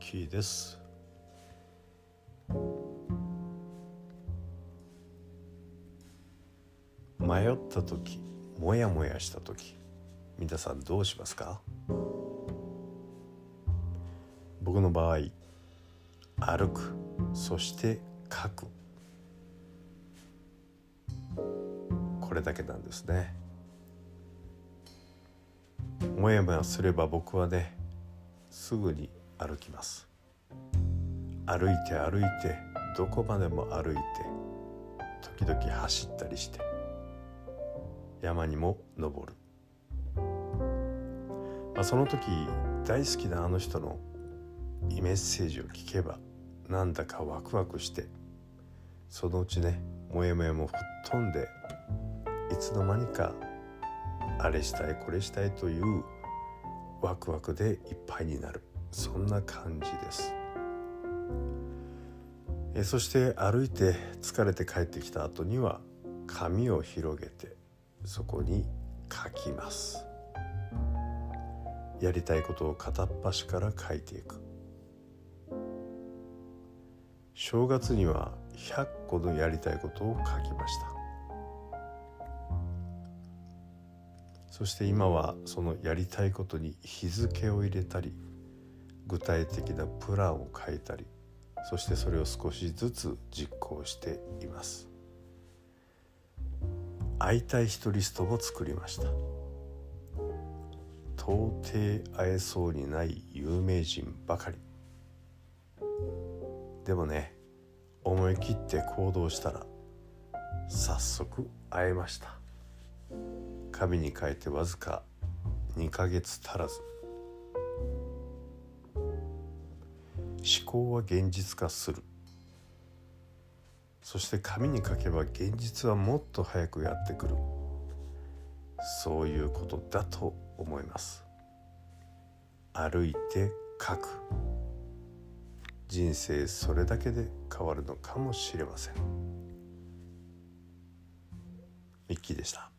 ヒーです。迷った時モヤモヤした時皆さんどうしますか？僕の場合歩くそして書く。これだけなんですね。もやもやすれば僕はねすぐに歩きます。歩いて歩いてどこまでも歩いて時々走ったりして山にも登る、まあ、その時大好きなあの人のメッセージを聞けばなんだかワクワクしてそのうちねもやもやも吹っ飛んでいつの間にかあれしたいこれしたいというワクワクでいっぱいになる。そんな感じです。えそして歩いて疲れて帰ってきた後には紙を広げてそこに書きます。やりたいことを片っ端から書いていく。正月には100個のやりたいことを書きました。そして今はそのやりたいことに日付を入れたり具体的なプランを書いたりそしてそれを少しずつ実行しています。会いたい人リストも作りました。到底会えそうにない有名人ばかり。でもね思い切って行動したら早速会えました。紙に書いてわずか2ヶ月足らず。思考は現実化する。そして紙に書けば現実はもっと早くやってくる。そういうことだと思います。歩いて書く。人生それだけで変わるのかもしれません。ミッキーでした。